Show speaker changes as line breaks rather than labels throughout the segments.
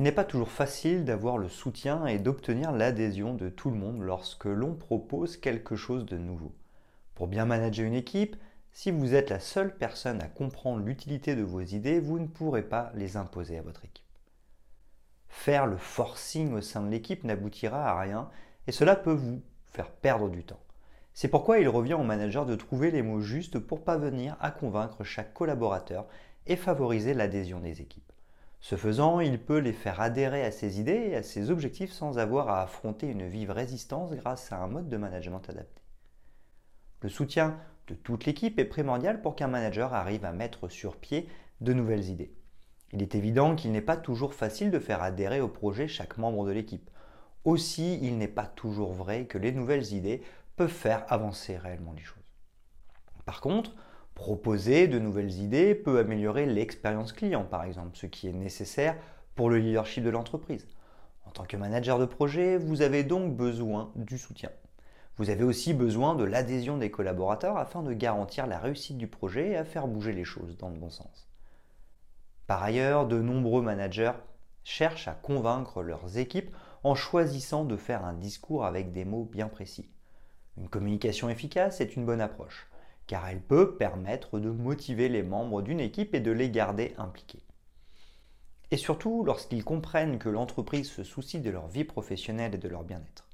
Il n'est pas toujours facile d'avoir le soutien et d'obtenir l'adhésion de tout le monde lorsque l'on propose quelque chose de nouveau. Pour bien manager une équipe, si vous êtes la seule personne à comprendre l'utilité de vos idées, vous ne pourrez pas les imposer à votre équipe. Faire le forcing au sein de l'équipe n'aboutira à rien et cela peut vous faire perdre du temps. C'est pourquoi il revient au manager de trouver les mots justes pour parvenir à convaincre chaque collaborateur et favoriser l'adhésion des équipes. Ce faisant, il peut les faire adhérer à ses idées et à ses objectifs sans avoir à affronter une vive résistance grâce à un mode de management adapté. Le soutien de toute l'équipe est primordial pour qu'un manager arrive à mettre sur pied de nouvelles idées. Il est évident qu'il n'est pas toujours facile de faire adhérer au projet chaque membre de l'équipe. Aussi, il n'est pas toujours vrai que les nouvelles idées peuvent faire avancer réellement les choses. Par contre, Proposer de nouvelles idées peut améliorer l'expérience client, par exemple, ce qui est nécessaire pour le leadership de l'entreprise. En tant que manager de projet, vous avez donc besoin du soutien. Vous avez aussi besoin de l'adhésion des collaborateurs afin de garantir la réussite du projet et à faire bouger les choses dans le bon sens. Par ailleurs, de nombreux managers cherchent à convaincre leurs équipes en choisissant de faire un discours avec des mots bien précis. Une communication efficace est une bonne approche car elle peut permettre de motiver les membres d'une équipe et de les garder impliqués. Et surtout lorsqu'ils comprennent que l'entreprise se soucie de leur vie professionnelle et de leur bien-être.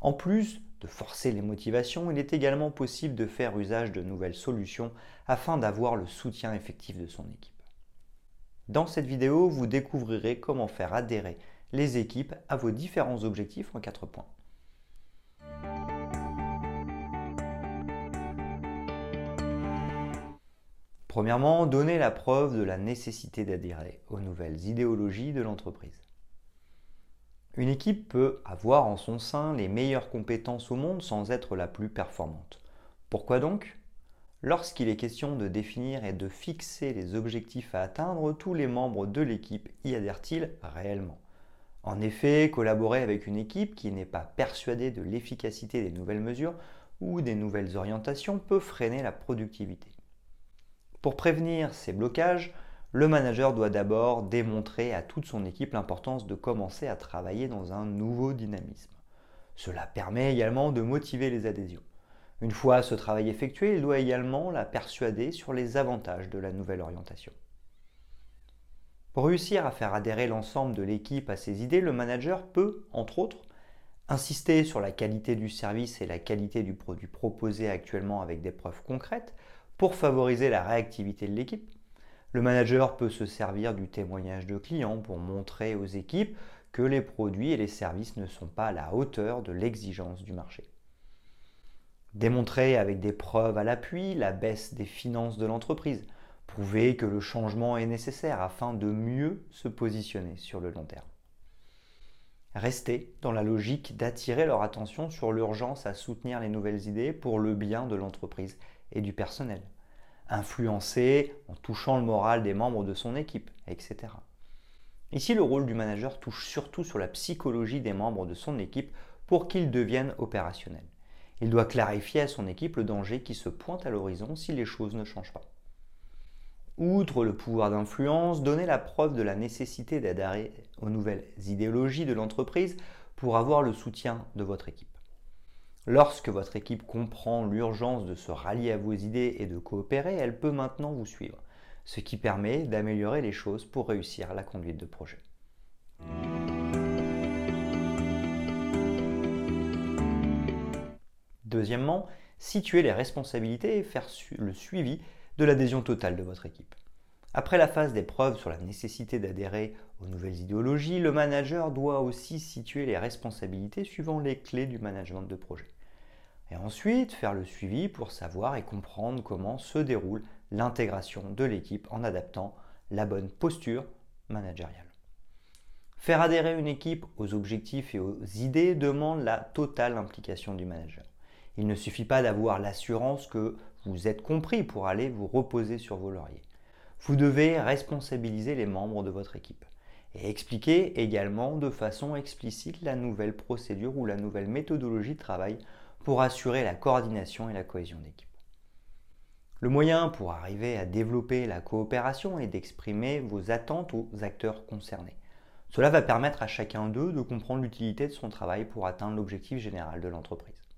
En plus de forcer les motivations, il est également possible de faire usage de nouvelles solutions afin d'avoir le soutien effectif de son équipe. Dans cette vidéo, vous découvrirez comment faire adhérer les équipes à vos différents objectifs en quatre points. Premièrement, donner la preuve de la nécessité d'adhérer aux nouvelles idéologies de l'entreprise. Une équipe peut avoir en son sein les meilleures compétences au monde sans être la plus performante. Pourquoi donc? Lorsqu'il est question de définir et de fixer les objectifs à atteindre, tous les membres de l'équipe y adhèrent-ils réellement? En effet, collaborer avec une équipe qui n'est pas persuadée de l'efficacité des nouvelles mesures ou des nouvelles orientations peut freiner la productivité. Pour prévenir ces blocages, le manager doit d'abord démontrer à toute son équipe l'importance de commencer à travailler dans un nouveau dynamisme. Cela permet également de motiver les adhésions. Une fois ce travail effectué, il doit également la persuader sur les avantages de la nouvelle orientation. Pour réussir à faire adhérer l'ensemble de l'équipe à ses idées, le manager peut, entre autres, insister sur la qualité du service et la qualité du produit proposé actuellement avec des preuves concrètes, pour favoriser la réactivité de l'équipe, le manager peut se servir du témoignage de clients pour montrer aux équipes que les produits et les services ne sont pas à la hauteur de l'exigence du marché. Démontrer avec des preuves à l'appui la baisse des finances de l'entreprise, prouver que le changement est nécessaire afin de mieux se positionner sur le long terme. Rester dans la logique d'attirer leur attention sur l'urgence à soutenir les nouvelles idées pour le bien de l'entreprise et du personnel. Influencer en touchant le moral des membres de son équipe, etc. Ici, le rôle du manager touche surtout sur la psychologie des membres de son équipe pour qu'ils deviennent opérationnels. Il doit clarifier à son équipe le danger qui se pointe à l'horizon si les choses ne changent pas. Outre le pouvoir d'influence, donner la preuve de la nécessité d'adhérer aux nouvelles idéologies de l'entreprise pour avoir le soutien de votre équipe. Lorsque votre équipe comprend l'urgence de se rallier à vos idées et de coopérer, elle peut maintenant vous suivre, ce qui permet d'améliorer les choses pour réussir la conduite de projet. Deuxièmement, situer les responsabilités et faire le suivi de l'adhésion totale de votre équipe. Après la phase des preuves sur la nécessité d'adhérer aux nouvelles idéologies, le manager doit aussi situer les responsabilités suivant les clés du management de projet et ensuite faire le suivi pour savoir et comprendre comment se déroule l'intégration de l'équipe en adaptant la bonne posture managériale. Faire adhérer une équipe aux objectifs et aux idées demande la totale implication du manager. Il ne suffit pas d'avoir l'assurance que vous êtes compris pour aller vous reposer sur vos lauriers. Vous devez responsabiliser les membres de votre équipe et expliquer également de façon explicite la nouvelle procédure ou la nouvelle méthodologie de travail pour assurer la coordination et la cohésion d'équipe. Le moyen pour arriver à développer la coopération est d'exprimer vos attentes aux acteurs concernés. Cela va permettre à chacun d'eux de comprendre l'utilité de son travail pour atteindre l'objectif général de l'entreprise.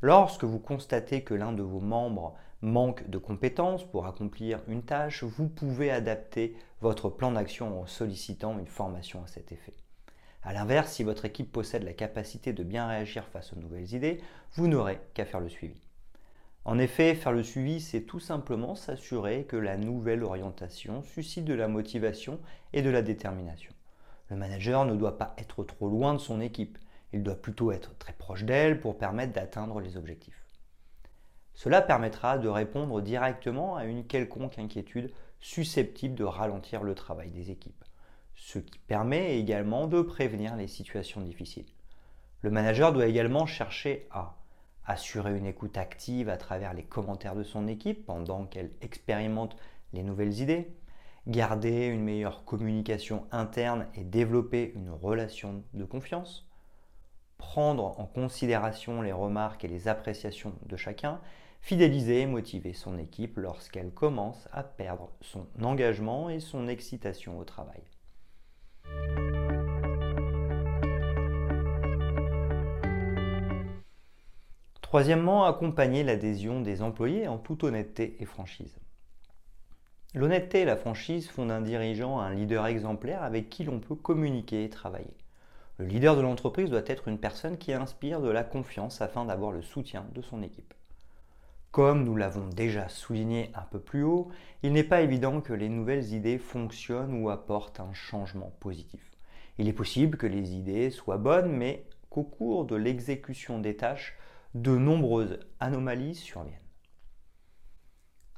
Lorsque vous constatez que l'un de vos membres manque de compétences pour accomplir une tâche, vous pouvez adapter votre plan d'action en sollicitant une formation à cet effet. A l'inverse, si votre équipe possède la capacité de bien réagir face aux nouvelles idées, vous n'aurez qu'à faire le suivi. En effet, faire le suivi, c'est tout simplement s'assurer que la nouvelle orientation suscite de la motivation et de la détermination. Le manager ne doit pas être trop loin de son équipe. Il doit plutôt être très proche d'elle pour permettre d'atteindre les objectifs. Cela permettra de répondre directement à une quelconque inquiétude susceptible de ralentir le travail des équipes, ce qui permet également de prévenir les situations difficiles. Le manager doit également chercher à assurer une écoute active à travers les commentaires de son équipe pendant qu'elle expérimente les nouvelles idées, garder une meilleure communication interne et développer une relation de confiance, prendre en considération les remarques et les appréciations de chacun, fidéliser et motiver son équipe lorsqu'elle commence à perdre son engagement et son excitation au travail. Troisièmement, accompagner l'adhésion des employés en toute honnêteté et franchise. L'honnêteté et la franchise font d'un dirigeant un leader exemplaire avec qui l'on peut communiquer et travailler. Le leader de l'entreprise doit être une personne qui inspire de la confiance afin d'avoir le soutien de son équipe. Comme nous l'avons déjà souligné un peu plus haut, il n'est pas évident que les nouvelles idées fonctionnent ou apportent un changement positif. Il est possible que les idées soient bonnes, mais qu'au cours de l'exécution des tâches, de nombreuses anomalies surviennent.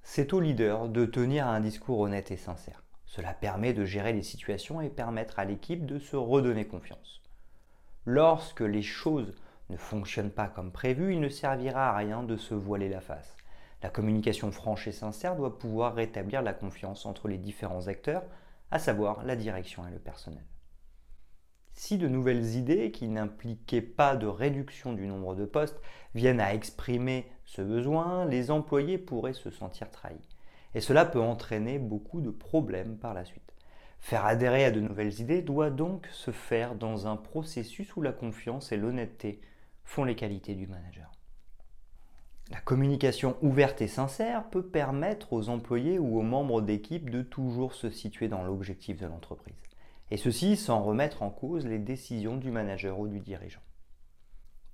C'est au leader de tenir un discours honnête et sincère. Cela permet de gérer les situations et permettre à l'équipe de se redonner confiance. Lorsque les choses ne fonctionnent pas comme prévu, il ne servira à rien de se voiler la face. La communication franche et sincère doit pouvoir rétablir la confiance entre les différents acteurs, à savoir la direction et le personnel. Si de nouvelles idées qui n'impliquaient pas de réduction du nombre de postes viennent à exprimer ce besoin, les employés pourraient se sentir trahis. Et cela peut entraîner beaucoup de problèmes par la suite. Faire adhérer à de nouvelles idées doit donc se faire dans un processus où la confiance et l'honnêteté font les qualités du manager. La communication ouverte et sincère peut permettre aux employés ou aux membres d'équipe de toujours se situer dans l'objectif de l'entreprise. Et ceci sans remettre en cause les décisions du manager ou du dirigeant.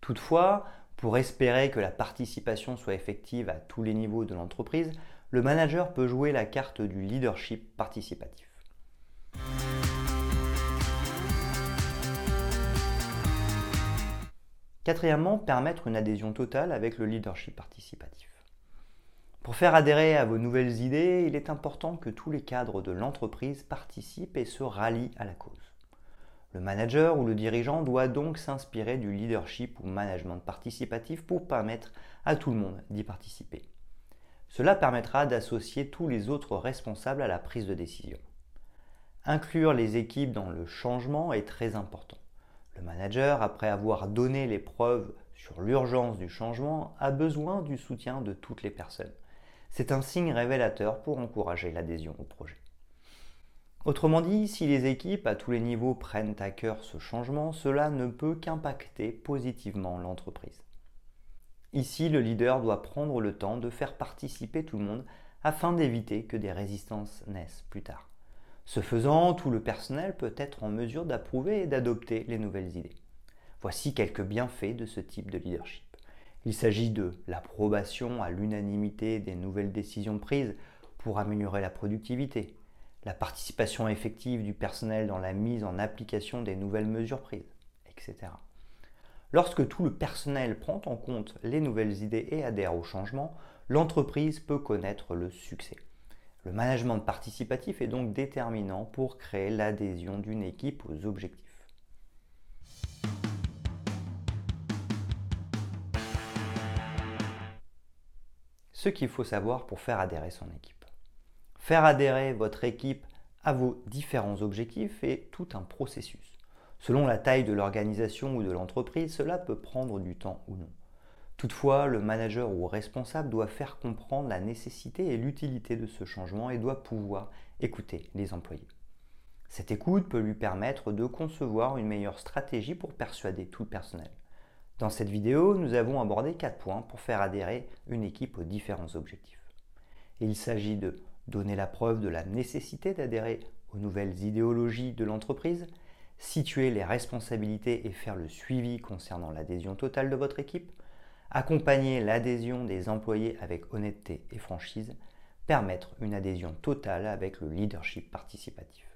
Toutefois, pour espérer que la participation soit effective à tous les niveaux de l'entreprise, le manager peut jouer la carte du leadership participatif. Quatrièmement, permettre une adhésion totale avec le leadership participatif. Pour faire adhérer à vos nouvelles idées, il est important que tous les cadres de l'entreprise participent et se rallient à la cause. Le manager ou le dirigeant doit donc s'inspirer du leadership ou management participatif pour permettre à tout le monde d'y participer. Cela permettra d'associer tous les autres responsables à la prise de décision. Inclure les équipes dans le changement est très important. Le manager, après avoir donné les preuves sur l'urgence du changement, a besoin du soutien de toutes les personnes. C'est un signe révélateur pour encourager l'adhésion au projet. Autrement dit, si les équipes à tous les niveaux prennent à cœur ce changement, cela ne peut qu'impacter positivement l'entreprise. Ici, le leader doit prendre le temps de faire participer tout le monde afin d'éviter que des résistances naissent plus tard. Ce faisant, tout le personnel peut être en mesure d'approuver et d'adopter les nouvelles idées. Voici quelques bienfaits de ce type de leadership. Il s'agit de l'approbation à l'unanimité des nouvelles décisions prises pour améliorer la productivité, la participation effective du personnel dans la mise en application des nouvelles mesures prises, etc. Lorsque tout le personnel prend en compte les nouvelles idées et adhère au changement, l'entreprise peut connaître le succès. Le management participatif est donc déterminant pour créer l'adhésion d'une équipe aux objectifs. Ce qu'il faut savoir pour faire adhérer son équipe. Faire adhérer votre équipe à vos différents objectifs est tout un processus. Selon la taille de l'organisation ou de l'entreprise, cela peut prendre du temps ou non. Toutefois, le manager ou responsable doit faire comprendre la nécessité et l'utilité de ce changement et doit pouvoir écouter les employés. Cette écoute peut lui permettre de concevoir une meilleure stratégie pour persuader tout le personnel. Dans cette vidéo, nous avons abordé quatre points pour faire adhérer une équipe aux différents objectifs. Il s'agit de donner la preuve de la nécessité d'adhérer aux nouvelles idéologies de l'entreprise, situer les responsabilités et faire le suivi concernant l'adhésion totale de votre équipe, accompagner l'adhésion des employés avec honnêteté et franchise, permettre une adhésion totale avec le leadership participatif.